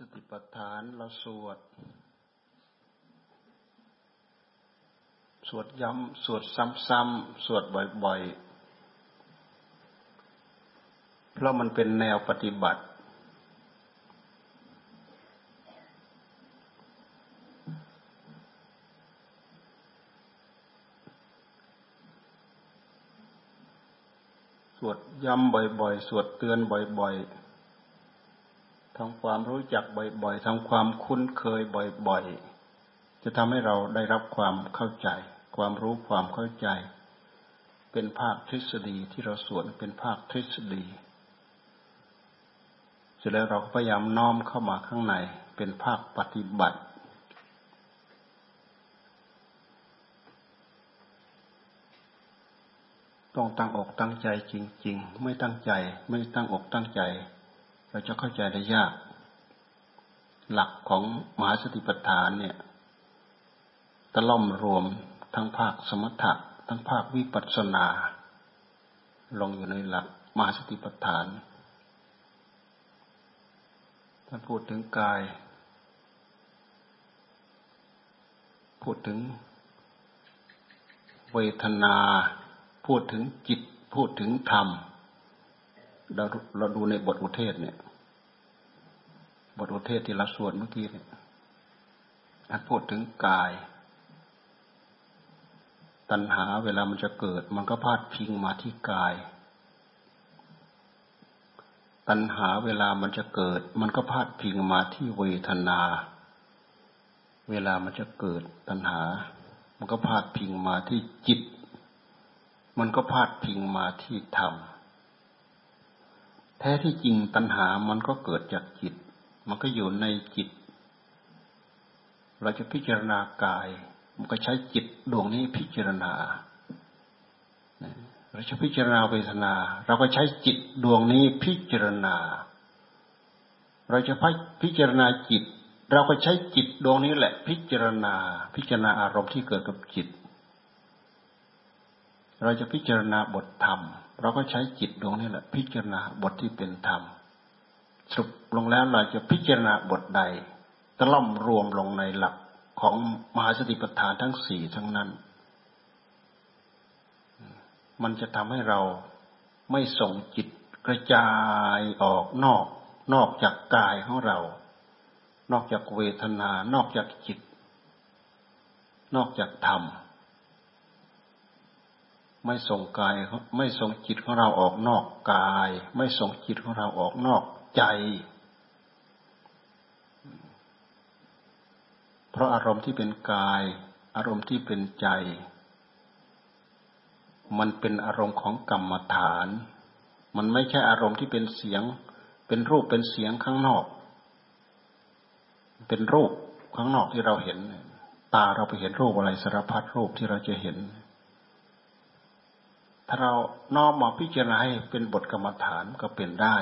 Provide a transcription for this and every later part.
สติปัฏฐานเราสวด สวดย้ำ สวดซ้ำๆ สวดบ่อยๆ เพราะมันเป็นแนวปฏิบัติ สวดย้ำบ่อยๆ สวดเตือนบ่อยๆ ทำความรู้จักบ่อยๆทำความคุ้นเคยบ่อยๆ จะทำให้เราได้รับความเข้าใจ ความรู้ความเข้าใจ เป็นภาคทฤษฎีที่เราสวนเป็นภาคทฤษฎีเสร็จแล้วเราก็พยายามน้อมเข้ามาข้างในเป็นภาคปฏิบัติ ต้องตั้งอกตั้งใจจริง ๆ ไม่ตั้งใจ ไม่ตั้งอกตั้งใจ เราจะเข้าใจได้ยาก หลักของมหาสติปัฏฐานเนี่ยตะล่อมรวมทั้งภาคสมถะทั้งภาควิปัสสนา ลงอยู่ในหลักมหาสติปัฏฐานท่านพูดถึงกาย พูดถึงเวทนา พูดถึงจิต พูดถึงธรรม เราเราดูในบทอุเทศเนี่ย บทอุเทศที่เราสวดเมื่อกี้เนี่ยอันพูดถึงกาย ตัณหาเวลามันจะเกิด มันก็พาดพิงมาที่กาย ตัณหาเวลามันจะเกิด มันก็พาดพิงมาที่เวทนา เวลามันจะเกิด ตัณหา มันก็พาดพิงมาที่จิต มันก็พาดพิงมาที่ธรรมแท้ที่จริงตัณหามันก็เกิดจากจิต มันก็อยู่ในจิต เราจะพิจารณากาย มันก็ใช้จิตดวงนี้พิจารณาเราจะพิจารณาเวทนา เราก็ใช้จิตดวงนี้พิจารณา เราจะพิจารณาจิต เราก็ใช้จิตดวงนี้แหละ พิจารณา พิจารณาอารมณ์ที่เกิดกับจิต เราจะพิจารณาบทธรรม เราก็ใช้จิตดวงนี้แหละ พิจารณาบทที่เป็นธรรม สรุปลงแล้วเราจะพิจารณาบทใดตล่อมรวมลงในหลักของมหาสติปัฏฐานทั้งสี่ทั้งนั้น มันจะทำให้เราไม่ส่งจิตกระจายออกนอก นอกจากกายของเรา นอกจากเวทนา นอกจากจิต นอกจากธรรม ไม่ส่งกายไม่ส่งจิตของเราออกนอกกาย ไม่ส่งจิตของเราออกนอก ใจ เพราะอารมณ์ที่เป็นกาย อารมณ์ที่เป็นใจ มันเป็นอารมณ์ของกรรมฐาน มันไม่ใช่อารมณ์ที่เป็นเสียง เป็นรูปเป็นเสียงข้างนอก เป็นรูปข้างนอกที่เราเห็น ตาเราไปเห็นรูปอะไรสารพัดรูปที่เราจะเห็นถ้าเราน้อมมาพิจารณาให้เป็นบทกรรมฐานก็เป็นได้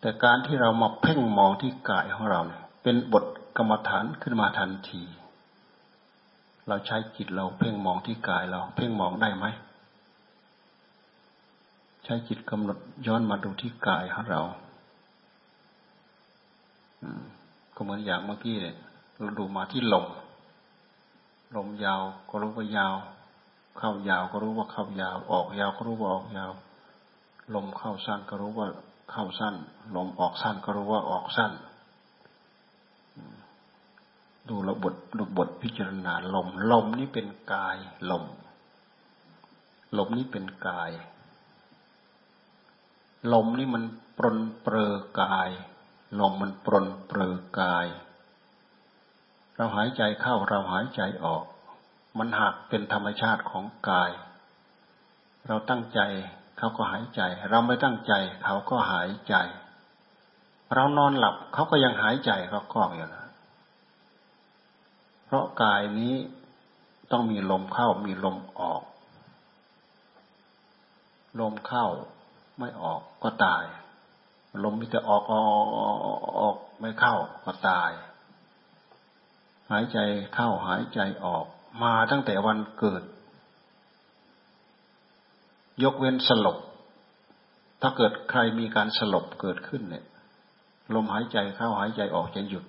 แต่การที่เรามาเพ่งมองที่กายของเราเนี่ย เป็นบทกรรมฐานขึ้นมาทันที เราใช้จิตเราเพ่งมองที่กายเรา เพ่งมองได้ไหม ใช้จิตกำหนดย้อนมาดูที่กายของเราก็เหมือนอย่างเมื่อกี้เนี่ยเราดูมาที่ลมลมยาวก็รู้ว่ายาว เข้ายาวก็รู้ว่าเข้ายาว ออกยาวก็รู้ว่าออกยาว ลมเข้าสั้นก็รู้ว่าเข้าสั้น ลมออกสั้นก็รู้ว่าออกสั้น ดูระบทดูบทพิจารณาลม ลมนี่เป็นกายลม ลมนี่เป็นกาย ลมนี่มันปรนเปรอกาย ลมมันปรนเปรอกาย เราหายใจเข้าเราหายใจออก มันหักเป็นธรรมชาติของกาย เราตั้งใจ เขาก็หายใจ เราไม่ตั้งใจ เขาก็หายใจ เรานอนหลับ เขาก็ยังหายใจเขาก็อยู่นะเพราะกายนี้ต้องมีลมเข้ามีลมออก ลมเข้าไม่ออกก็ตาย ลมมีแต่ออกออกออกไม่เข้าก็ตาย หายใจเข้าหายใจออก มาตั้งแต่วันเกิด ยกเว้นสลบ ถ้าเกิดใครมีการสลบเกิดขึ้นเนี่ย ลมหายใจเข้าหายใจออกจะหยุด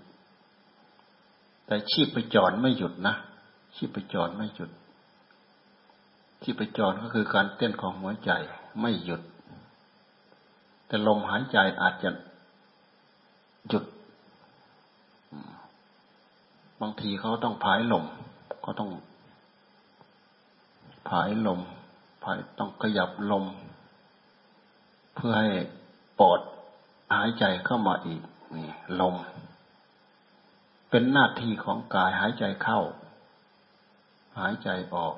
แต่ชีพไปจรไม่หยุดนะ ชีพไปจรไม่หยุด ชีพไปจรก็คือการเต้นของหัวใจไม่หยุด แต่ลมหายใจอาจจะหยุด บางทีเขาต้องผายลม ก็ต้องผายลม ผายต้องขยับลม เพื่อให้ปอดหายใจเข้ามาอีกนี่ลม เป็นหน้าที่ของกายหายใจเข้า หายใจออก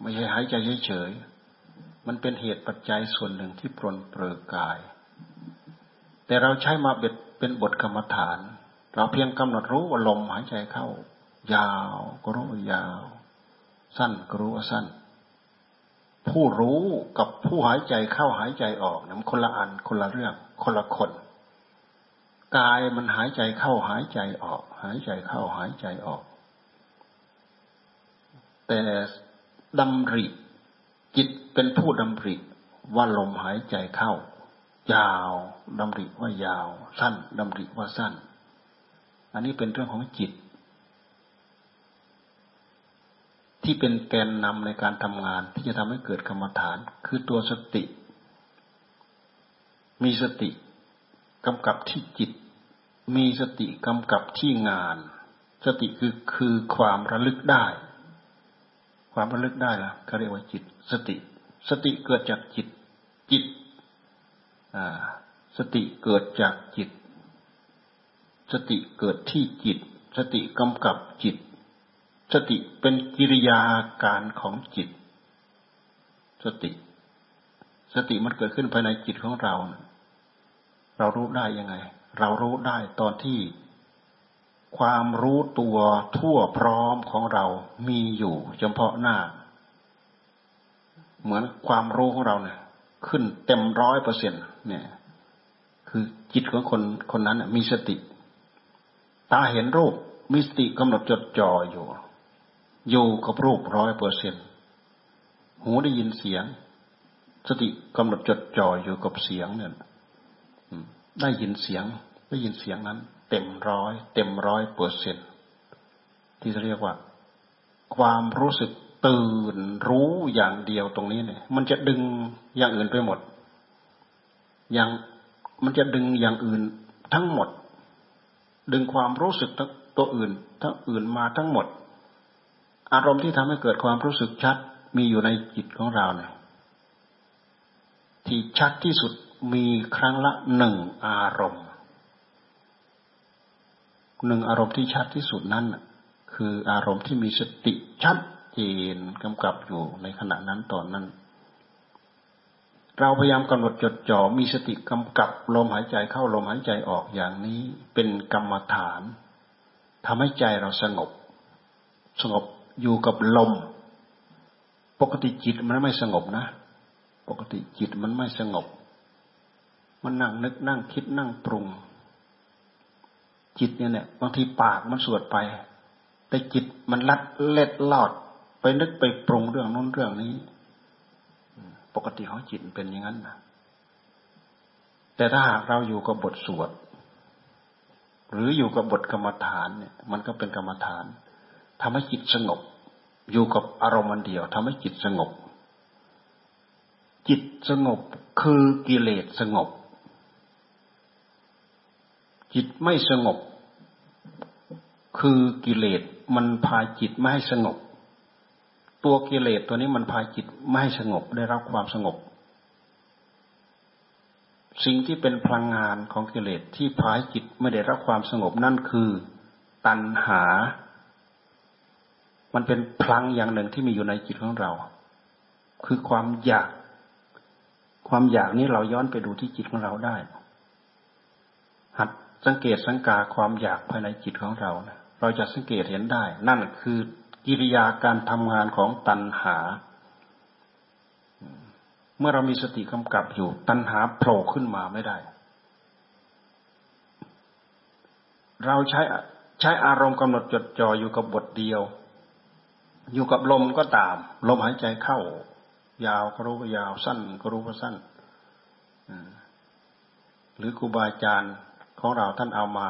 ไม่ใช่หายใจเฉยๆมันเป็นเหตุปัจจัยส่วนหนึ่งที่ปรนเปลือกาย แต่เราใช้มาเบ็ดเป็นบทกรรมฐาน เราเพียงกำหนดรู้ว่าลมหายใจเข้า ยาวก็รู้ว่ายาว สั้นก็รู้ว่าสั้น ผู้รู้กับผู้หายใจเข้าหายใจออกเนี่ยมันคนละอันคนละเรื่อง คนละคน กายมันหายใจเข้าหายใจออก หายใจเข้าหายใจออก แต่ดำริจิตเป็นผู้ดำริว่าลมหายใจเข้า ยาวดำริว่ายาว สั้นดำริว่าสั้น อันนี้เป็นเรื่องของจิต ที่เป็นแกนนำในการทำงาน ที่จะทำให้เกิดกรรมฐาน คือตัวสติ มีสติกำกับที่จิต มีสติกำกับที่งาน สติคือคือความระลึกได้ ความระลึกได้ล่ะเขาเรียกว่าจิต สติ สติเกิดจากจิต จิตสติเกิดจากจิต สติเกิดที่จิต สติกำกับจิต สติเป็นกิริยาการของจิต สติ สติมันเกิดขึ้นภายในจิตของเรา เรารู้ได้ยังไง เรารู้ได้ตอนที่ ความรู้ตัวทั่วพร้อมของเรามีอยู่เฉพาะหน้า เหมือนความรู้ของเราเนี่ยขึ้นเต็มร้อยเปอร์เซ็นเนี่ย คือจิตของคนคนนั้นมีสติ ตาเห็นรูปมีสติกำหนดจดจ่ออยู่ อยู่กับรูปร้อยเปอร์เซ็นหูได้ยินเสียง สติกำหนดจดจ่ออยู่กับเสียงเนี่ยได้ยินเสียง ได้ยินเสียงนั้น เต็มร้อย เต็มร้อยเปอร์เซ็นที่เรียกว่า ความรู้สึกตื่นรู้อย่างเดียวตรงนี้เนี่ย มันจะดึงอย่างอื่นไปหมด อย่างมันจะดึงอย่างอื่นทั้งหมด ดึงความรู้สึกตัวอื่น ทั้งอื่นมาทั้งหมด อารมณ์ที่ทำให้เกิดความรู้สึกชัด มีอยู่ในจิตของเราเนี่ยที่ชัดที่สุดมีครั้งละหนึ่งอารมณ์หนึ่งอารมณ์ที่ชัดที่สุดนั้นคืออารมณ์ที่มีสติชัดเจนกำกับอยู่ในขณะนั้นตอนนั้น เราพยายามกำหนดจดจ่อมีสติกำกับลมหายใจเข้าลมหายใจออกอย่างนี้เป็นกรรมฐานทำให้ใจเราสงบ สงบ อยู่กับลม ปกติจิตมันไม่สงบนะ ปกติจิตมันไม่สงบ มันนั่งนึกนั่งคิดนั่งปรุง จิตเนี่ยเนี่ยบางทีปากมันสวดไป แต่จิตมันลัดเล็ดลอด ไปนึกไปปรุงเรื่องน้นเรื่องนี้ ปกติของจิตเป็นอย่างนั้นนะแต่ถ้าหากเราอยู่กับบทสวด หรืออยู่กับบทกรรมฐานเนี่ย มันก็เป็นกรรมฐาน ทำให้จิตสงบ อยู่กับอารมณ์เดียวทำให้จิตสงบ จิตสงบคือกิเลสสงบ จิตไม่สงบ คือกิเลสมันพาจิตไม่ให้สงบ ตัวกิเลสตัวนี้มันพาจิตไม่ให้สงบได้รับความสงบ สิ่งที่เป็นพลังงานของกิเลสที่พาจิตไม่ได้รับความสงบนั่นคือ ตัณหา มันเป็นพลังอย่างหนึ่งที่มีอยู่ในจิตของเรา คือความอยาก ความอยากนี้เราย้อนไปดูที่จิตของเราได้ หัดสังเกตสังกาความอยากภายในจิตของเรานะเราจะสังเกตเห็นได้ นั่นคือกิริยาการทำงานของตัณหา เมื่อเรามีสติกำกับอยู่ ตัณหาโผล่ขึ้นมาไม่ได้ เราใช้ใช้อารมณ์กำหนดจดจ่ออยู่กับบทเดียว อยู่กับลมก็ตาม ลมหายใจเข้า ยาวก็รู้ว่ายาวสั้นก็รู้ว่าสั้นหรือครูบาอาจารย์ของเราท่านเอามา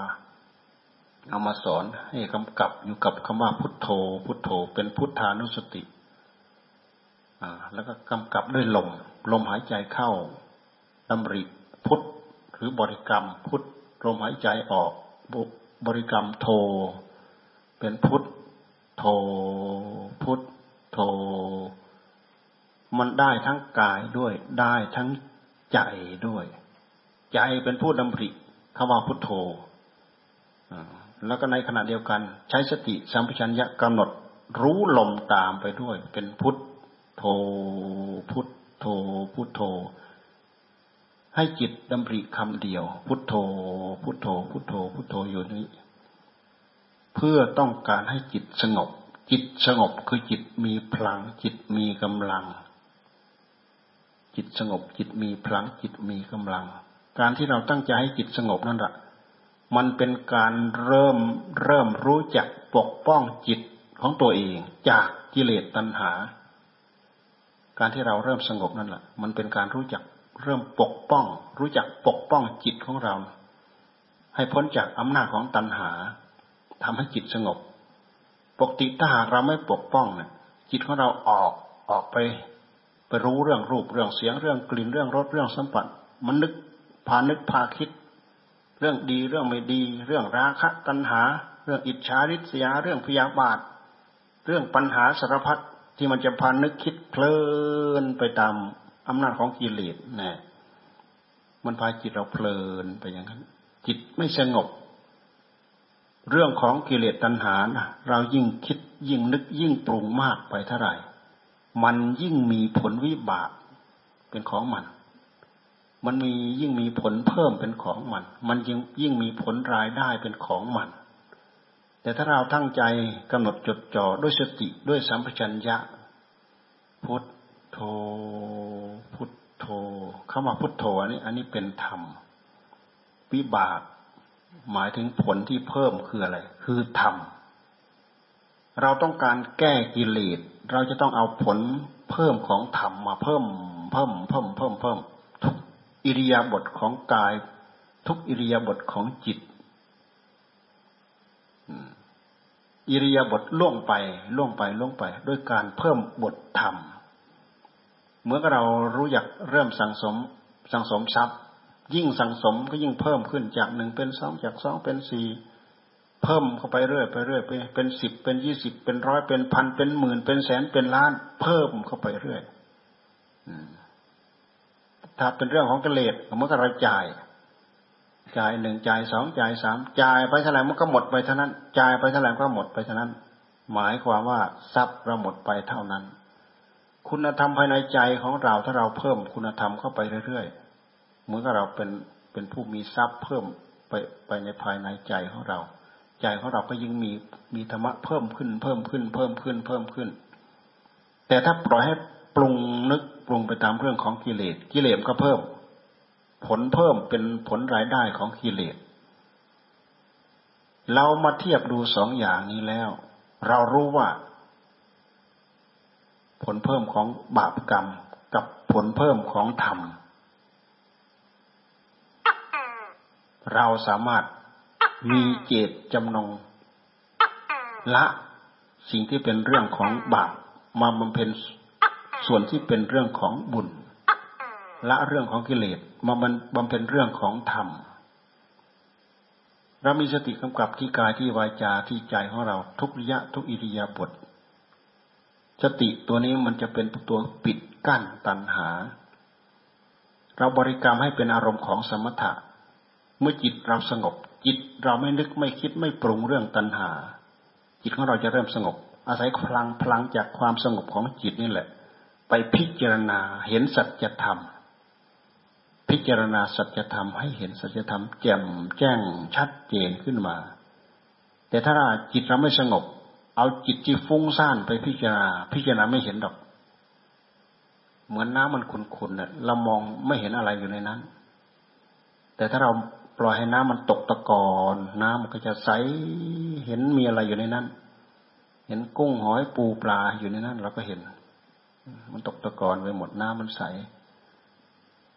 เอามาสอนให้กำกับอยู่กับคำว่าพุทโธ พุทโธ เป็นพุทธานุสติแล้วก็กำกับด้วยลม ลมหายใจเข้าดำริพุทธหรือบริกรรมพุทธลมหายใจออกบริกรรมโท เป็นพุทธ โทพุทธโทมันได้ทั้งกายด้วย ได้ทั้งใจด้วย ใจเป็นผู้ดำริคำว่าพุทโธแล้วก็ในขณะเดียวกัน ใช้สติสัมปชัญญะกำหนดรู้ลมตามไปด้วย เป็นพุทโธพุทโธพุทโธ ให้จิตดำริคำเดียว พุทโธ พุทโธ พุทโธ พุทโธอยู่นี้ เพื่อต้องการให้จิตสงบ จิตสงบคือจิตมีพลัง จิตมีกำลัง จิตสงบ จิตมีพลัง จิตมีกำลัง การที่เราตั้งใจให้จิตสงบนั่นแหละมันเป็นการเริ่มเริ่มรู้จักปกป้องจิตของตัวเองจากกิเลสตัณหา การที่เราเริ่มสงบนั่นแหละมันเป็นการรู้จักเริ่มปกป้อง รู้จักปกป้องจิตของเรา ให้พ้นจากอำนาจของตัณหา ทำให้จิตสงบ ปกติถ้าหากเราไม่ปกป้องเนี่ยจิตของเราออกออกไปไปรู้เรื่องรูปเรื่องเสียงเรื่องกลิ่นเรื่องรสเรื่องสัมผัสมันนึกพานึกพาคิด เรื่องดีเรื่องไม่ดี เรื่องราคะตัณหา เรื่องอิจฉาริษยาเรื่องพยาบาท เรื่องปัญหาสารพัดที่มันจะพานึกคิดเพลินไปตามอำนาจของกิเลสนะมันพาจิตเราเพลินไปอย่างนั้น จิตไม่สงบ เรื่องของกิเลสตัณหาเรายิ่งคิดยิ่งนึกยิ่งปรุงมากไปเท่าไหร่ มันยิ่งมีผลวิบากเป็นของมัน มันมียิ่งมีผลเพิ่มเป็นของมัน มันยิ่งยิ่งมีผลรายได้เป็นของมัน แต่ถ้าเราตั้งใจกำหนดจดจ่อด้วยสติด้วยสัมปชัญญะ พุทโธพุทโธคำว่าพุทโธอันนี้ อันนี้เป็นธรรมวิบาก หมายถึงผลที่เพิ่มคืออะไร คือธรรม เราต้องการแก้กิเลส เราจะต้องเอาผลเพิ่มของธรรมมาเพิ่ม เพิ่ม เพิ่ม เพิ่ม เพิ่ม ทุกอิริยาบถของกาย ทุกอิริยาบถของจิต อิริยาบถล่วงไป ล่วงไป ล่วงไป ด้วยการเพิ่มบทธรรม เมื่อเรารู้จักเริ่มสังสม สังสมทรัพย์ ยิ่งสังสมก็ยิ่งเพิ่มขึ้นจากหนึ่งเป็นสองจากสองเป็นสี่เพิ่มเข้าไปเรื่อยไปเรื่อยไปเป็นสิบเป็นยี่สิบเป็นร้อยเป็นพันเป็นหมื่นเป็นแสนเป็นล้าน เพิ่มเข้าไปเรื่อยถ้าเป็นเรื่องของกิเลสมื่อเราจ่ายจ่ายหนึ่งจ่ายสองจ่ายสามจ่ายไปเท่าไหร่มันก็หมดไปเท่านั้นจ่ายไปเท่าไหร่ก็หมดไปเท่านั้น หมายความว่าทรัพย์เราหมดไปเท่านั้น คุณธรรมภายในใจของเราถ้าเราเพิ่มคุณธรรมเข้าไปเรื่อยๆ เหมือนกับเราเป็นเป็นผู้มีทรัพย์เพิ่มไปไปในภายในใจของเรา ใจของเราก็ยิ่งมีมีธรรมะเพิ่มขึ้น เพิ่มขึ้น เพิ่มขึ้น เพิ่มขึ้น แต่ถ้าปล่อยให้ปรุงนึกปรุงไปตามเรื่องของกิเลสกิเลสก็เพิ่ม ผลเพิ่มเป็นผลรายได้ของกิเลสเรามาเทียบดูสองอย่างนี้แล้ว เรารู้ว่า ผลเพิ่มของบาปกรรมกับผลเพิ่มของธรรม เราสามารถมีเจตจำนง ละสิ่งที่เป็นเรื่องของบาปมาบำเพ็ญส่วนที่เป็นเรื่องของบุญ ละเรื่องของกิเลสมาบำเพ็ญเรื่องของธรรม เรามีสติกำกับที่กายที่วาจาที่ใจของเราทุกระยะทุกอิริยาบถสติตัวนี้มันจะเป็นตัวปิดกั้นตัณหา เราบริกรรมให้เป็นอารมณ์ของสมถะ เมื่อจิตเราสงบ จิตเราไม่นึกไม่คิดไม่ปรุงเรื่องตัณหา จิตของเราจะเริ่มสงบ อาศัยพลังพลังจากความสงบของจิตนี่แหละ ไปพิจารณาเห็นสัจธรรม พิจารณาสัจธรรมให้เห็นสัจธรรม แจ่มแจ้งชัดเจนขึ้นมา แต่ถ้าจิตเราไม่สงบ เอาจิตที่ฟุ้งซ่านไปพิจารณา พิจารณาไม่เห็นดอก เหมือนน้ำมันขุ่นๆเนี่ยเรามองไม่เห็นอะไรอยู่ในนั้นแต่ถ้าเรา ปล่อยให้น้ำมันตกตะกอนน้ำมันก็จะใสเห็นมีอะไรอยู่ในนั้น เห็นกุ้งหอยปูปลาอยู่ในนั้นเราก็เห็น มันตกตะกอนไปหมดน้ำมันใส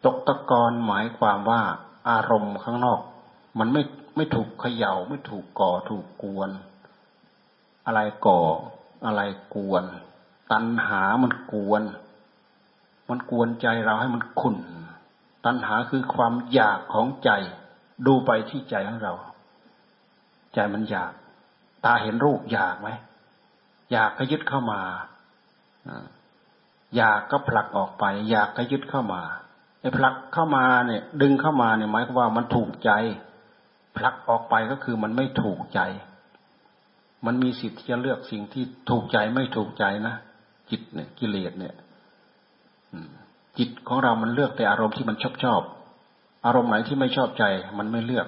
ตกตะกอนหมายความว่าอารมณ์ข้างนอก มันไม่ไม่ถูกเขยา่า ไม่ถูกก่อถูกกวน อะไรก่ออะไรกวน ตัณหามันกวน มันกวนใจเราให้มันขุ่นตัณหาคือความอยากของใจ ดูไปที่ใจของเรา ใจมันอยาก ตาเห็นรูปอยากไหมอยากก็ยึดเข้ามาอยากก็ผลักออกไป อยากก็ยึดเข้ามาไอ้ผลักเข้ามาเนี่ย ดึงเข้ามาเนี่ยหมายความว่ามันถูกใจ ผลักออกไปก็คือมันไม่ถูกใจ มันมีสิทธิ์ที่จะเลือกสิ่งที่ถูกใจไม่ถูกใจนะจิตเนี่ยกิเลสเนี่ยจิตของเรามันเลือกแต่อารมณ์ที่มันชอบชอบ อารมณ์ไหนที่ไม่ชอบใจมันไม่เลือก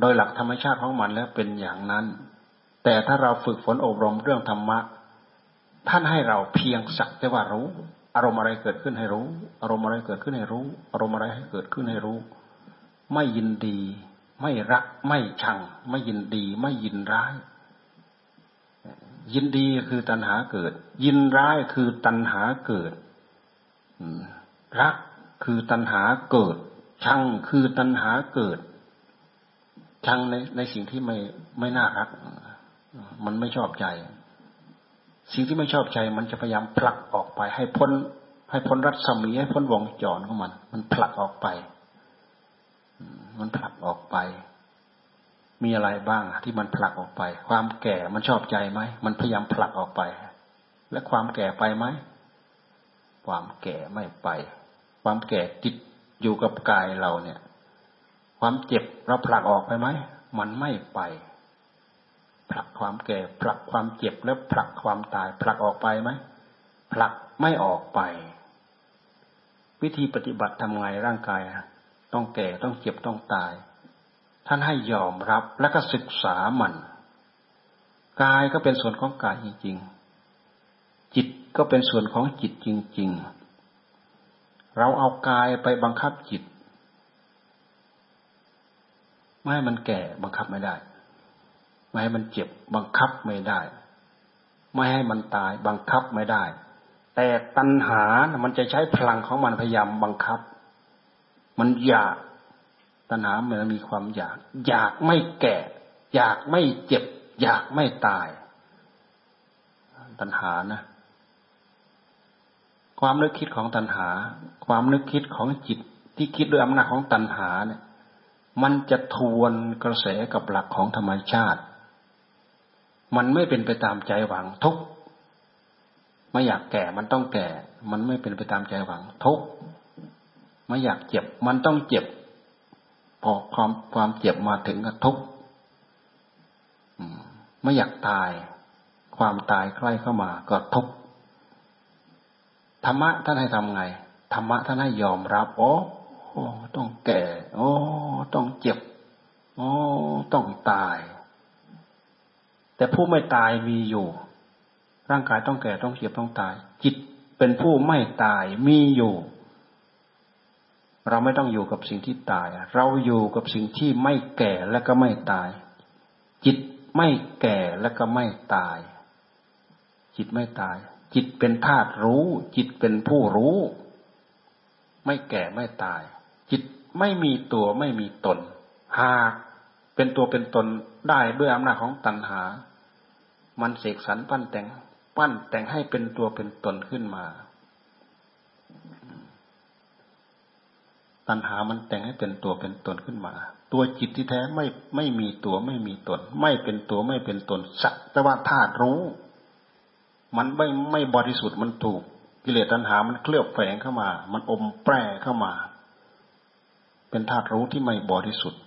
โดยหลักธรรมชาติของมันแล้วเป็นอย่างนั้น แต่ถ้าเราฝึกฝนอบรมเรื่องธรรมะ ท่านให้เราเพียงสักแต่ว่ารู้ อารมณ์อะไรเกิดขึ้นให้รู้ อารมณ์อะไรเกิดขึ้นให้รู้ อารมณ์อะไรให้เกิดขึ้นให้รู้ ไม่ยินดี ไม่รัก ไม่ชัง ไม่ยินดี ไม่ยินร้าย ยินดีคือตัณหาเกิด ยินร้ายคือตัณหาเกิดรักคือตัณหาเกิด ชังคือตัณหาเกิด ชังในในสิ่งที่ไม่ไม่น่ารัก มันไม่ชอบใจ สิ่งที่ไม่ชอบใจ มันจะพยายามผลักออกไป ให้พ้น ให้พ้นรัศมีให้พ้นวงจรของมัน มันผลักออกไป มันผลักออกไป มีอะไรบ้างที่มันผลักออกไป ความแก่มันชอบใจไหม มันพยายามผลักออกไป และความแก่ไปไหมความแก่ไม่ไป ความแก่ติด อยู่กับกายเราเนี่ย ความเจ็บเราผลักออกไปไหมมันไม่ไป ผลักความแก่ ผลักความเจ็บแล้วผลักความตาย ผลักออกไปไหมผลักไม่ออกไป วิธีปฏิบัติทำไงร่างกาย ต้องแก่ต้องเจ็บต้องตาย ท่านให้ยอมรับแล้วก็ศึกษามัน กายก็เป็นส่วนของกายจริงๆจิตก็เป็นส่วนของจิตจริง ๆ เราเอากายไปบังคับจิต ไม่ให้มันแก่บังคับไม่ได้ ไม่ให้มันเจ็บบังคับไม่ได้ ไม่ให้มันตายบังคับไม่ได้ แต่ตัณหา มันจะใช้พลังของมันพยายามบังคับ มันอยาก ตัณหามันมีความอยาก อยากไม่แก่ อยากไม่เจ็บ อยากไม่ตาย ตัณหานะ ความนึกคิดของตัณหา ความนึกคิดของจิตที่คิดด้วยอำนาจของตัณหาเนี่ย มันจะทวนกระแสกับหลักของธรรมชาติ มันไม่เป็นไปตามใจหวังทุกไม่อยากแก่มันต้องแก่ มันไม่เป็นไปตามใจหวัง ทุกไม่อยากเจ็บ มันต้องเจ็บ พอความความเจ็บมาถึงก็ทุกไม่อยากตาย ความตายใกล้เข้ามาก็ทุกข์ ธรรมะท่านให้ทำไงธรรมะท่านให้ยอมรับโอ้โอ้ต้องแก่ โอ้ต้องเจ็บ โอ้ต้องตาย แต่ผู้ไม่ตายมีอยู่ ร่างกายต้องแก่ต้องเจ็บต้องตาย จิตเป็นผู้ไม่ตายมีอยู่ เราไม่ต้องอยู่กับสิ่งที่ตาย เราอยู่กับสิ่งที่ไม่แก่และก็ไม่ตาย จิตไม่แก่และก็ไม่ตาย จิตไม่ตาย จิตเป็นธาตุรู้ จิตเป็นผู้รู้ ไม่แก่ไม่ตาย จิตไม่มีตัวไม่มีตน หากเป็นตัวเป็นตนได้ด้วยอำนาจของตัณหา มันเสกสรรปั้นแต่ง ปั้นแต่งให้เป็นตัวเป็นตนขึ้นมา ตัณหามันแต่งให้เป็นตัวเป็นตนขึ้นมา ตัวจิตที่แท้ไม่ไม่มีตัวไม่มีตน ไม่เป็นตัวไม่เป็นตนสักแต่ว่าธาตุรู้ มันไม่ไม่บริสุทธิ์มันถูกกิเลสตัณหา มันเคลือบแฝงเข้ามา มันอมแปรเข้ามา เป็นธาตุรู้ที่ไม่บริสุทธิ์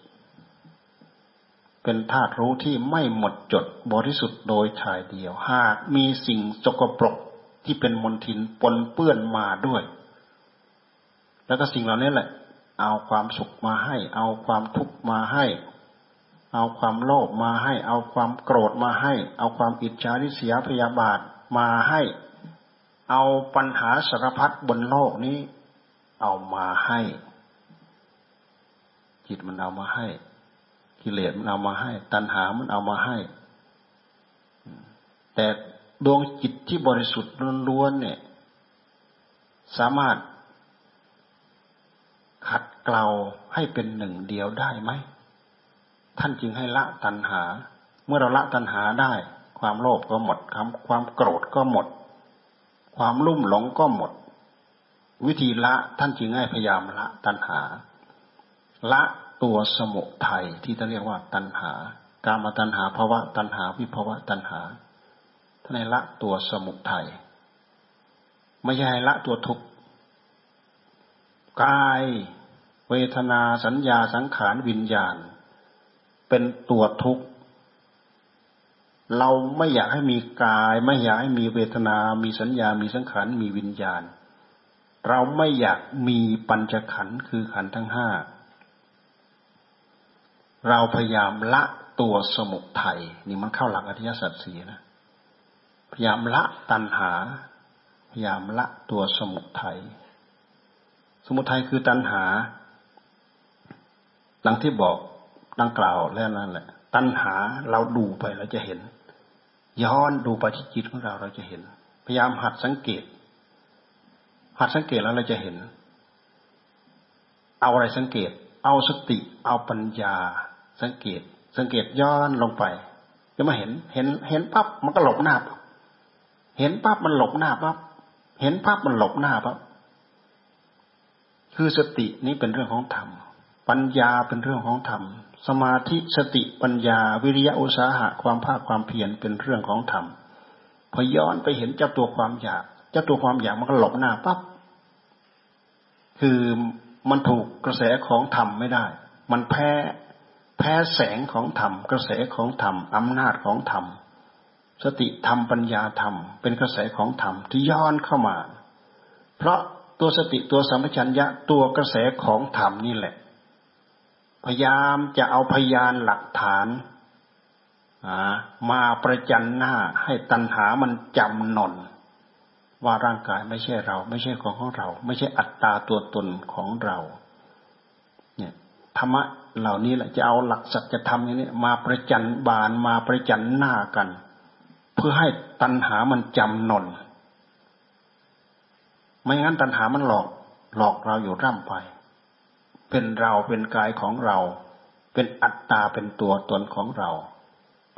เป็นธาตุรู้ที่ไม่หมดจดบริสุทธิ์โดยชายเดียว หากมีสิ่งสกปรกที่เป็นมลทินปนเปื้อนมาด้วย แล้วก็สิ่งเหล่านี้แหละ เอาความสุขมาให้ เอาความทุกข์มาให้ เอาความโลภมาให้ เอาความโกรธมาให้ เอาความอิจฉาริษยาพยาบาท มาให้เอาปัญหาสารพัดบนโลกนี้ เอามาให้ จิตมันเอามาให้ กิเลสมันเอามาให้ ตัณหามันเอามาให้ แต่ดวงจิตที่บริสุทธิ์ล้วนๆเนี่ย สามารถ ขัดเกลาให้เป็นหนึ่งเดียวได้ไหม ท่านจึงให้ละตัณหา เมื่อเราละตัณหาได้ ความโลภก็หมดความความโกรธก็หมด ความลุ่มหลงก็หมด วิธีละท่านจึงให้พยายามละตัณหา ละตัวสมุทัยที่ท่านเรียกว่าตัณหา การมาตัณหาภาวะตัณหาวิภาวะตัณหาท่านให้ละตัวสมุทัยไม่ใช่ให้ละตัวทุกข์กาย เวทนาสัญญาสังขารวิญญาณ เป็นตัวทุกข์ เราไม่อยากให้มีกาย ไม่อยากให้มีเวทนา มีสัญญา มีสังขาร มีวิญญาณ เราไม่อยากมีปัญจขันธ์คือขันธ์ทั้งห้า เราพยายามละตัวสมุทัยนี่มันเข้าหลักอริยสัจสี่นะ พยายามละตัณหา พยายามละตัวสมุทัย สมุทัยคือตัณหาหลังที่บอกดังกล่าวแล้วนั่นแหละ ตัณหาเราดูไปเราจะเห็น ย้อนดูไปที่จิตของเราเราจะเห็น พยายามหัดสังเกต หัดสังเกตแล้วเราจะเห็น เอาอะไรสังเกต เอาสติ เอาปัญญา สังเกต สังเกตย้อนลงไปจะมาเห็น เห็น เห็นปั๊บมันก็หลบหน้าปั๊บเห็นปั๊บมันหลบหน้าปั๊บเห็นปั๊บมันหลบหน้าปั๊บคือสตินี้เป็นเรื่องของธรรม ปัญญาเป็นเรื่องของธรรม สมาธิสติปัญญา วิริยะอุตสาหะความภาคความเพียรเป็นเรื่องของธรรมพอย้อนไปเห็นเจ้าตัวความอยากเจ้าตัวความอยากมันก็หลบหน้าปั๊บคือมันถูกกระแสของธรรมไม่ได้ มันแพ้แพ้แสงของธรรม กระแสของธรรมอำนาจของธรรมสติธรรมปัญญาธรรม เป็นกระแสของธรรมที่ย้อนเข้ามา เพราะตัวสติตัวสัมปชัญญะตัวกระแสของธรรมนี่แหละ พยายามจะเอาพยานหลักฐานมาประจันหน้าให้ตัณหามันจำหนนว่าร่างกายไม่ใช่เรา ไม่ใช่ของของเรา ไม่ใช่อัตตาตัวตนของเรา เนี่ยธรรมะเหล่านี้แหละจะเอาหลักสัจธรรมนี้มาประจันบานมาประจันหน้ากัน เพื่อให้ตัณหามันจำหนนไม่งั้นตัณหามันหลอก หลอกเราอยู่ร่ำไป เป็นเราเป็นกายของเรา เป็นอัตตาเป็นตัวตนของเรา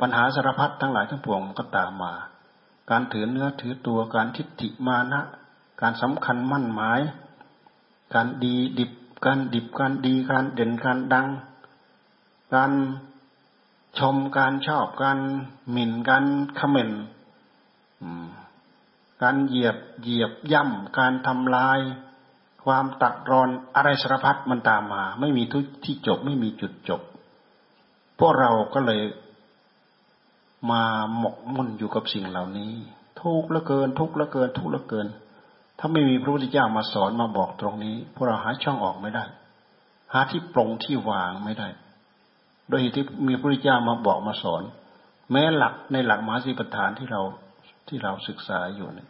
ปัญหาสารพัดทั้งหลายทั้งปวงก็ตามมา การถือเนื้อถือตัวการทิฏฐิมานะ การสำคัญมั่นหมาย การดีดิบการดิบการดีการเด่นการดัง การชมการชอบการหมิ่นการขมเมนการเหยียบเหยียบย่ำการทำลาย ความตัดรอนอะไรสารพัดมันตามมา ไม่มีทุกที่จบไม่มีจุดจบ พวกเราก็เลยมาหมกมุ่นอยู่กับสิ่งเหล่านี้ ทุกข์ละเกิน ทุกข์ละเกิน ทุกข์ละเกิน ถ้าไม่มีพระพุทธเจ้ามาสอนมาบอกตรงนี้ พวกเราหาช่องออกไม่ได้ หาที่ปรงที่วางไม่ได้ โดยที่มีพระพุทธเจ้ามาบอกมาสอน แม้หลักในหลักมหาสีปฐานที่เราที่เราศึกษาอยู่นี่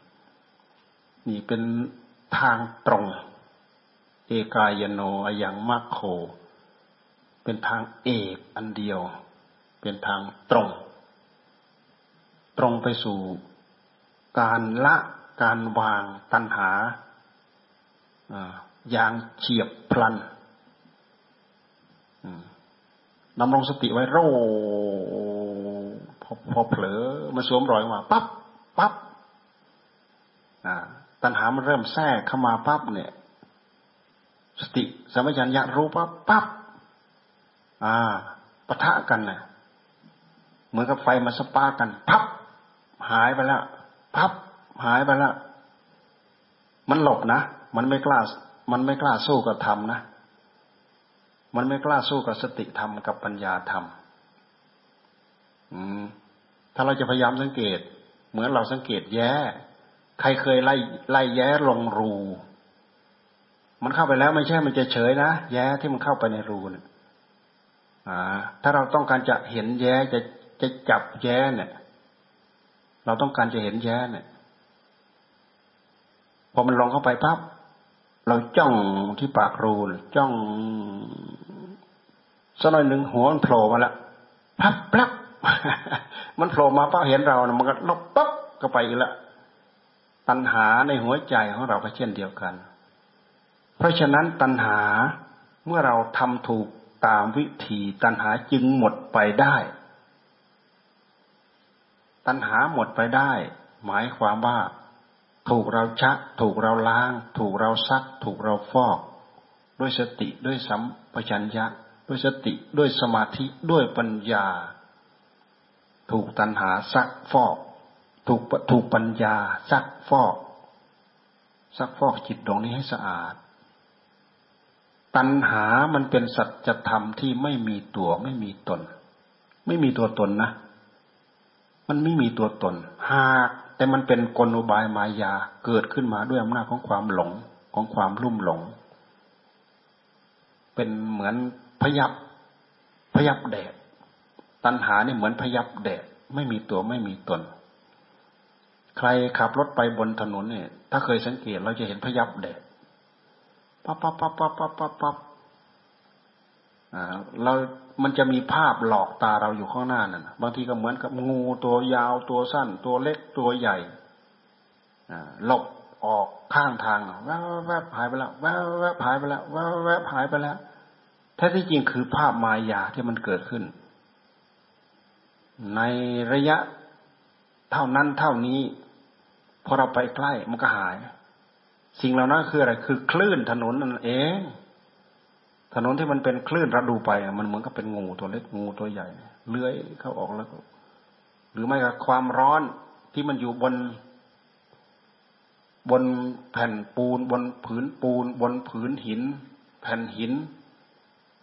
นี่เป็นทางตรง เอกายโนอย่างมัคโค เป็นทางเอกอันเดียว เป็นทางตรง ตรงไปสู่การละการวางตัณหาอย่างเฉียบพลันนำรงสติไว้โรพอพอเผลอมาสวมรอยมาปั๊บปั๊บตัณหามันเริ่มแทรกเข้ามาปั๊บเนี่ย สติสมัชัญญะรู้ปั๊บปั๊บอ่าปะทะกันนะเหมือนกับไฟมาสปากัน พับ หายไปแล้วพับ หายไปแล้วมันหลบนะมันไม่กล้า มันไม่กล้าสู้กับธรรมนะมันไม่กล้าสู้กับสติธรรมกับปัญญาธรรมอืมถ้าเราจะพยายามสังเกต เหมือนเราสังเกตแย้ ใครเคยไล่ไล่แย้ลงรู มันเข้าไปแล้วไม่ใช่มันจะเฉยนะแย้ที่มันเข้าไปในรูเนี่ยถ้าเราต้องการจะเห็นแย้จะจะจับแย้เนี่ย เราต้องการจะเห็นแย้เนี่ยพอมันลงเข้าไปปั๊บเราจ้องที่ปากรูจ้องสักหน่อยหนึ่งหัวมันโผล่มาแล้วพับปั๊บมันโผล่มาปั๊บเห็นเรานะมันก็ลบปั๊บก็ไปอีกล้วตัณหาในหัวใจของเราก็เช่นเดียวกัน เพราะฉะนั้นตัณหาเมื่อเราทำถูกตามวิธีตัณหาจึงหมดไปได้ ตัณหาหมดไปได้ หมายความว่า ถูกเราชัก ถูกเราล้าง ถูกเราซัก ถูกเราฟอก ด้วยสติด้วยสัมปชัญญะ ด้วยสติด้วยสมาธิด้วยปัญญา ถูกตัณหาซักฟอก ถูกถูกปัญญาซักฟอก ซักฟอกจิตดวงนี้ให้สะอาด ตัณหามันเป็นสัจธรรมที่ไม่มีตัวไม่มีตน ไม่มีตัวตนนะ มันไม่มีตัวตน หากแต่มันเป็นกลอุบายมายาเกิดขึ้นมาด้วยอำนาจของความหลงของความลุ่มหลง เป็นเหมือนพยับพยับแดดตัณหานี่เหมือนพยับแดดไม่มีตัวไม่มีตน ใครขับรถไปบนถนนเนี่ย ถ้าเคยสังเกตเราจะเห็นพยับแดด ปั๊บปั๊บปั๊บปั๊บปั๊บปั๊บปั๊บเรา มันจะมีภาพหลอกตาเราอยู่ข้างหน้านั่นบางทีก็เหมือนกับงูตัวยาวตัวสั้น ตัวเล็กตัวใหญ่หลบออกข้างทางแวบแวบหายไปแล้วแวบแวบหายไปแล้วแวบแวบหายไปแล้วแท้ที่จริงคือภาพมายาที่มันเกิดขึ้น ในระยะเท่านั้นเท่านี้ พอเราไปใกล้มันก็หาย สิ่งเหล่านั้นคืออะไร คือคลื่นถนนนั่นเองถนนที่มันเป็นคลื่นเราดูไปมันเหมือนกับเป็นงูตัวเล็กงูตัวใหญ่ เลื้อยเข้าออกแล้ว หรือไม่ก็ความร้อนที่มันอยู่บน บนแผ่นปูน บนผืนปูน บนผืนหิน แผ่นหิน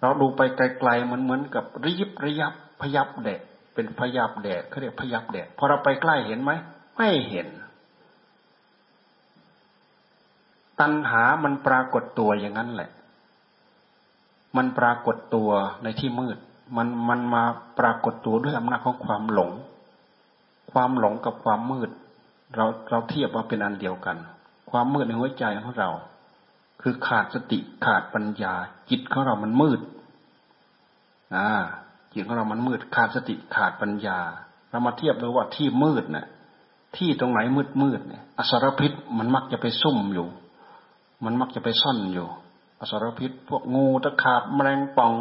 เราดูไปไกลๆมันเหมือนกับระยิบระยับพยับแดดเป็นพยับแดดเขาเรียกพยับแดดพอเราไปใกล้เห็นไหมไม่เห็น ตัณหามันปรากฏตัวอย่างนั้นแหละ มันปรากฏตัวในที่มืด มันมันมาปรากฏตัวด้วยอำนาจของความหลง ความหลงกับความมืด เราเราเทียบว่าเป็นอันเดียวกัน ความมืดในหัวใจของเรา คือขาดสติขาดปัญญา จิตของเรามันมืด อ่า จิตของเรามันมืด ขาดสติขาดปัญญา เรามาเทียบดูว่าที่มืดเนะ่ยที่ตรงไหนมืดมืดเนี่ยอสรพิษมันมักจะไปซุ่มอยู่ มันมักจะไปซ่อนอยู่อสรพิษ พวกงูตะขาบแมลงป่อง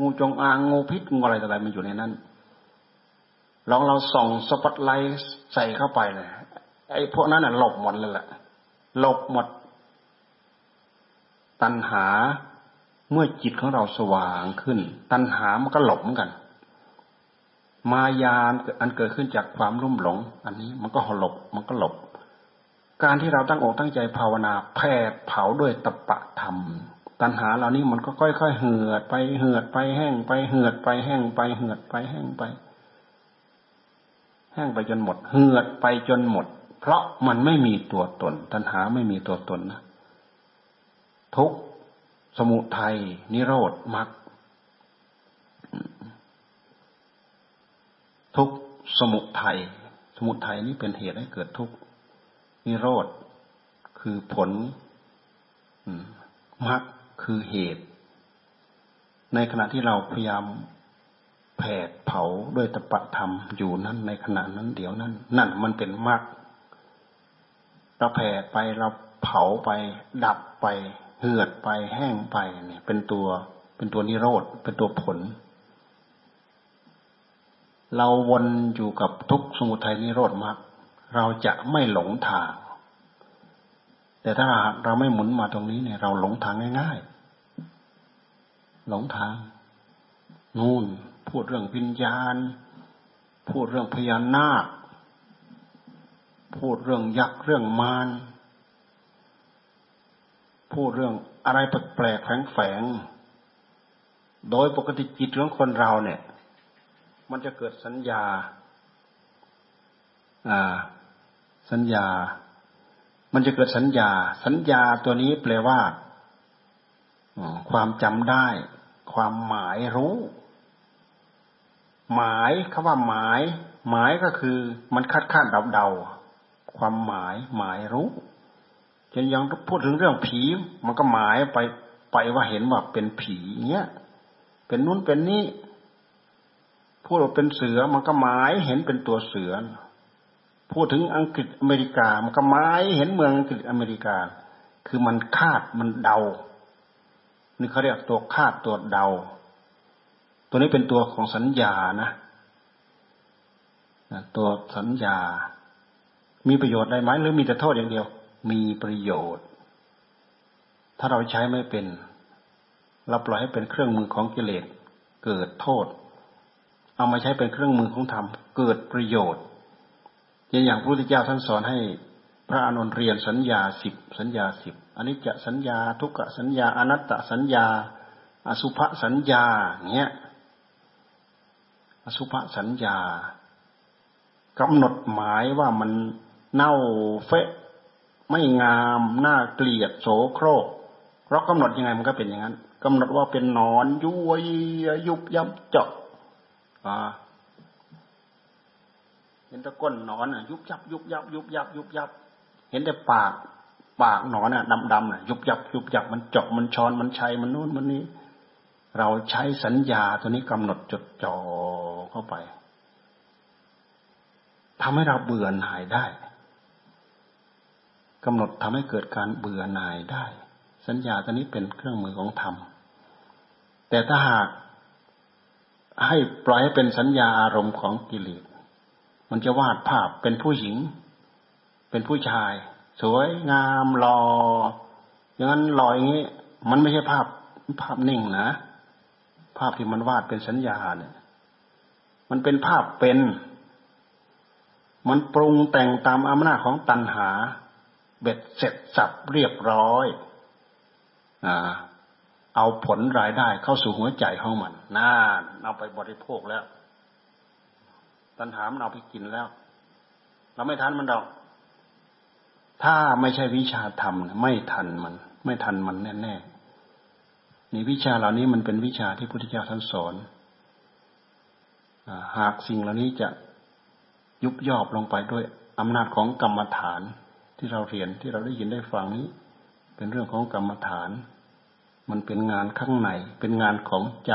งูจงอางงูพิษงูอะไรต่ออะไรมันอยู่ในนั้นลองเราส่องสปอตไลท์ใส่เข้าไปเลยไอ้พวกนั้นน่ะหลบหมดเลยแหละหลบหมด ตัณหาเมื่อจิตของเราสว่างขึ้น ตัณหามันก็หลบเหมือนกัน มายาอันเกิดขึ้นจากความรุ่มหลง อันนี้มันก็หลบมันก็หลบ การที่เราตั้งอกตั้งใจภาวนาแผดเผาด้วยตปะธรรม ตัณหาเหล่านี้มันก็ค่อยๆเหือดไปเหือดไปแห้งไปเหือดไปแห้งไปเหือดไปแห้งไป แห้งไปจนหมด เหือดไปจนหมด เพราะมันไม่มีตัวตน ตัณหาไม่มีตัวตนนะทุกสมุทัยนิโรธมรรคทุกสมุทัยสมุทัยนี้เป็นเหตุให้เกิดทุกข์ นิโรธคือผลมรรคคือเหตุ ในขณะที่เราพยายามแผดเผาด้วยตปะธรรมอยู่นั้นในขณะนั้นเดี๋ยวนั้น นั่นมันเป็นมรรคเราแผดไปเราเผาไป ดับไปเหือดไปแห้งไปเนี่ย เป็นตัวเป็นตัวนิโรธเป็นตัวผล เราวนอยู่กับทุกสมุทัยนิโรธมรรค เราจะไม่หลงทาง แต่ถ้าเราไม่หมุนมาตรงนี้เนี่ย เราหลงทางง่ายๆ หลงทางนู่นพูดเรื่องวิญญาณ พูดเรื่องพญานาค พูดเรื่องยักษ์เรื่องมารพูดเรื่องอะไรแปลกๆแฝงๆโดยปกติจิตของคนเราเนี่ย มันจะเกิดสัญญา อ่า สัญญา มันจะเกิดสัญญา สัญญาตัวนี้แปลว่าความจำได้ ความหมายรู้ หมายคำว่าหมาย หมายก็คือ มันคาดคาดเดาเดาความหมาย หมายรู้จนยังพูดถึงเรื่องผี มันก็หมายไปไปว่าเห็นว่าเป็นผีเงี้ยเป็นนู้นเป็นนี้พูดว่าเป็นเสือมันก็หมายเห็นเป็นตัวเสือ พูดถึงอังกฤษอเมริกา มันก็หมายเห็นเมืองอังกฤษอเมริกา คือมันคาดมันเดา นี่เขาเรียกตัวคาดตัวเดา ตัวนี้เป็นตัวของสัญญานะตัวสัญญา มีประโยชน์ได้ไหมหรือมีแต่โทษอย่างเดียว มีประโยชน์ ถ้าเราใช้ไม่เป็นเราปล่อยให้เป็นเครื่องมือของกิเลสเกิดโทษ เอามาใช้เป็นเครื่องมือของธรรมเกิดประโยชน์ อย่างอย่างพระพุทธเจ้าท่านสอนให้พระอนุนเรียนสัญญาสิบสัญญาสิบอันนี้จะสัญญาทุกขสัญญาอนัตตสัญญา อสุภสัญญาเงี้ยอสุภสัญญากำหนดหมายว่ามันเน่าเฟะไม่งามน่าเกลียดโสโครกเรากำหนดยังไงมันก็เป็นอย่างนั้นกำหนดว่าเป็นนอนยุยยุบยับเจาะอ่า เห็นตะก้นหนอนอะ ยุบยับ ยุบยับ ยุบยับ ยุบยับ เห็นแต่ปาก ปากหนอนอะดำดำอะ ยุบยับ ยุบยับ มันเจาะมันชอน มันชัย มันนู่น มันนี้ เราใช้สัญญาตัวนี้กำหนดจดจ่อเข้าไปทำให้เราเบื่อหน่ายได้กำหนดทำให้เกิดการเบื่อหน่ายได้ สัญญาตัวนี้เป็นเครื่องมือของธรรม แต่ถ้าหากให้ปล่อยให้เป็นสัญญาอารมณ์ของกิเลส มันจะวาดภาพเป็นผู้หญิง เป็นผู้ชาย สวยงามหลอ่ออย่างนั้นลออย่างนี้ มันไม่ใช่ภาพภาพนิ่งนะ ภาพที่มันวาดเป็นสัญญาเนี่ยมันเป็นภาพเป็น มันปรุงแต่งตามอำนาจของตัณหา เบ็ดเสร็จสับเรียบร้อยอ่าเอาผลรายได้เข้าสู่หัวใจของมันน่าเอาไปบริโภคแล้ว ตัณหามันเอาไปกินแล้ว เราไม่ทันมันดอก ถ้าไม่ใช่วิชาธรรมไม่ทันมัน ไม่ทันมันแน่ๆนี่วิชาเหล่านี้มันเป็นวิชาที่พุทธเจ้าท่านสอนหากสิ่งเหล่านี้จะยุบยอบลงไปด้วยอำนาจของกรรมฐานที่เราเรียนที่เราได้ยินได้ฟังนี้ เป็นเรื่องของกรรมฐาน มันเป็นงานข้างในเป็นงานของใจ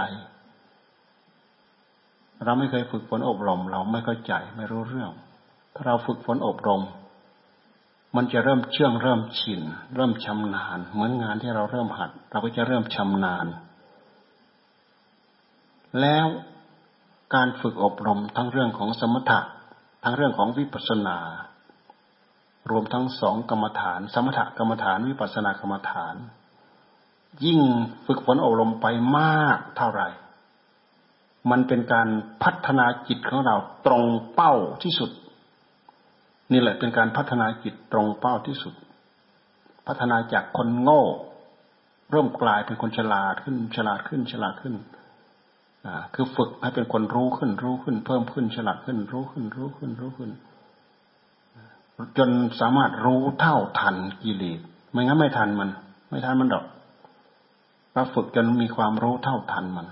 เราไม่เคยฝึกฝนอบรม เราไม่เข้าใจไม่รู้เรื่อง ถ้าเราฝึกฝนอบรม มันจะเริ่มเชื่องเริ่มชินเริ่มชำนาญ เหมือนงานที่เราเริ่มหัด เราก็จะเริ่มชำนาญ แล้วการฝึกอบรมทั้งเรื่องของสมถะทั้งเรื่องของวิปัสสนารวมทั้งสองกรรมฐาน สมถกรรมฐานวิปัสสนากรรมฐาน ยิ่งฝึกฝนอบรมไปมากเท่าไหร่ มันเป็นการพัฒนาจิตของเราตรงเป้าที่สุด นี่แหละเป็นการพัฒนาจิตตรงเป้าที่สุด พัฒนาจากคนโง่ เริ่มกลายเป็นคนฉลาดขึ้น ฉลาดขึ้น ฉลาดขึ้นอ่าคือฝึกให้เป็นคนรู้ขึ้น รู้ขึ้น เพิ่มขึ้น ฉลาดขึ้น รู้ขึ้น รู้ขึ้น รู้ขึ้น จนสามารถรู้เท่าทันกิเลสไม่งั้นไม่ทันมัน ไม่ทันมันดอกเราฝึกจนมีความรู้เท่าทันมัน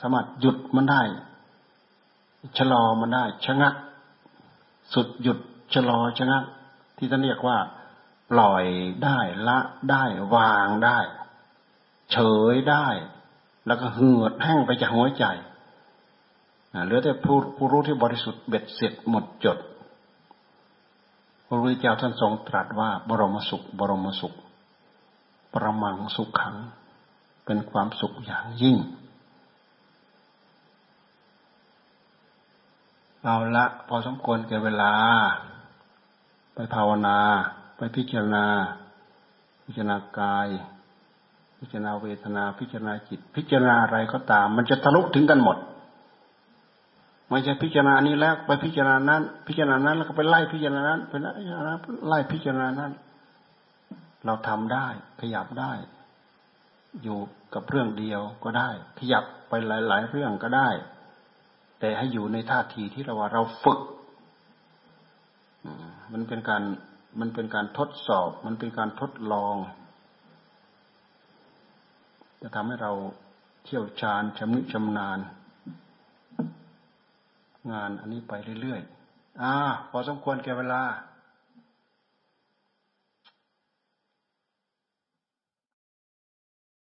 สามารถหยุดมันได้ ชะลอมันได้ ชะงัก สุดหยุดชะลอชะงัก ที่ท่านเรียกว่า ปล่อยได้ละได้วางได้ เฉยได้ แล้วก็เหือดแห้งไปจากหัวใจเหลือแต่ผู้ผู้รู้ที่บริสุทธิ์เบ็ดเสร็จหมดจดพระพุทธเจ้าท่านทรงตรัสว่า บรมสุข บรมสุข ประมังสุขขัง เป็นความสุขอย่างยิ่ง เอาละ พอสมควรแก่เวลา ไปภาวนา ไปพิจารณา พิจารณากาย พิจารณาเวทนา พิจารณาจิต พิจารณาอะไรก็ตาม มันจะทะลุถึงกันหมดไม่ใช่พิจารณานี้แล้วไปพิจารณานั้น พิจารณานั้น แล้วก็ไปไล่พิจารณานั้นไปไล่พิจารณานั้น เราทำได้ ขยับได้ อยู่กับเรื่องเดียวก็ได้ ขยับไปหลาย ๆ เรื่องก็ได้ แต่ให้อยู่ในท่าทีที่เราว่าเราฝึกมันเป็นการมันเป็นการทดสอบ มันเป็นการทดลอง จะทำให้เราเชี่ยวชาญชำนิชำนาญ งานอันนี้ไปเรื่อยๆอ่าพอสมควรแก่เวลา